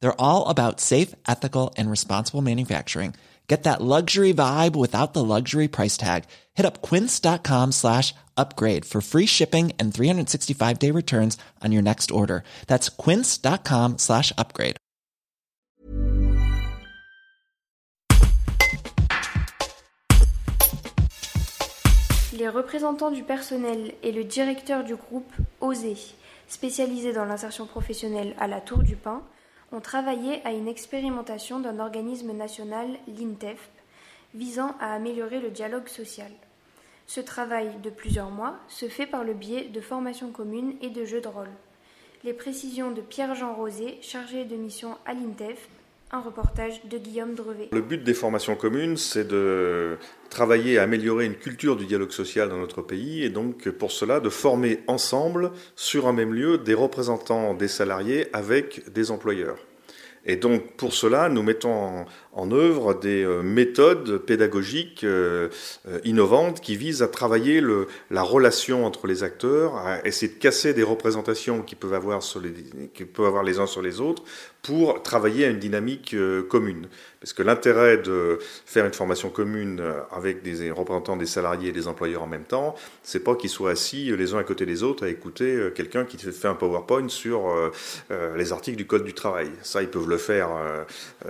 They're all about safe, ethical, and responsible manufacturing. Get that luxury vibe without the luxury price tag. Hit up quince.com slash upgrade for free shipping and 365 day returns on your next order. That's quince.com slash upgrade. Les représentants du personnel et le directeur du groupe OSE, spécialisé dans l'insertion professionnelle à la Tour du Pin, ont travaillé à une expérimentation d'un organisme national, l'INTEF, visant à améliorer le dialogue social. Ce travail de plusieurs mois se fait par le biais de formations communes et de jeux de rôle. Les précisions de Pierre-Jean Rosé, chargé de mission à l'INTEF, un reportage de Guillaume Drevet. Le but des formations communes, c'est de travailler à améliorer une culture du dialogue social dans notre pays et donc pour cela de former ensemble sur un même lieu des représentants des salariés avec des employeurs. Et donc pour cela, nous mettons en, œuvre des euh, méthodes pédagogiques euh, euh, innovantes qui visent à travailler le, la relation entre les acteurs, à essayer de casser des représentations qui peuvent avoir, sur les, qui peuvent avoir les uns sur les autres pour travailler à une dynamique commune. Parce que l'intérêt de faire une formation commune avec des représentants des salariés et des employeurs en même temps, c'est pas qu'ils soient assis les uns à côté des autres à écouter quelqu'un qui fait un PowerPoint sur les articles du Code du travail. Ça, ils peuvent le faire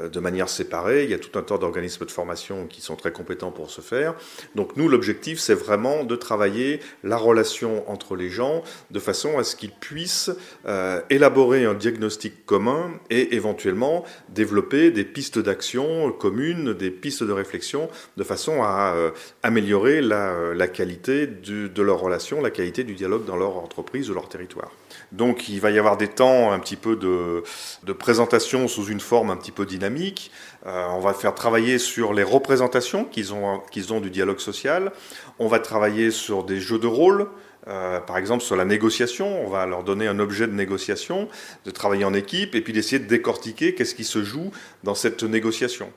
de manière séparée. Il y a tout un tas d'organismes de formation qui sont très compétents pour ce faire. Donc nous, l'objectif, c'est vraiment de travailler la relation entre les gens de façon à ce qu'ils puissent euh, élaborer un diagnostic commun et éventuellement développer des pistes d'action communes, des pistes de réflexion, de façon à euh, améliorer la, euh, qualité de leur relation, la qualité du dialogue dans leur entreprise ou leur territoire. Donc il va y avoir des temps un petit peu de, présentation sous une forme un petit peu dynamique. On va faire travailler sur les représentations qu'ils ont, qu'ils ont du dialogue social. On va travailler sur des jeux de rôle. Euh, par exemple, sur la négociation, on va leur donner un objet de négociation, de travailler en équipe et puis d'essayer de décortiquer qu'est-ce qui se joue dans cette négociation.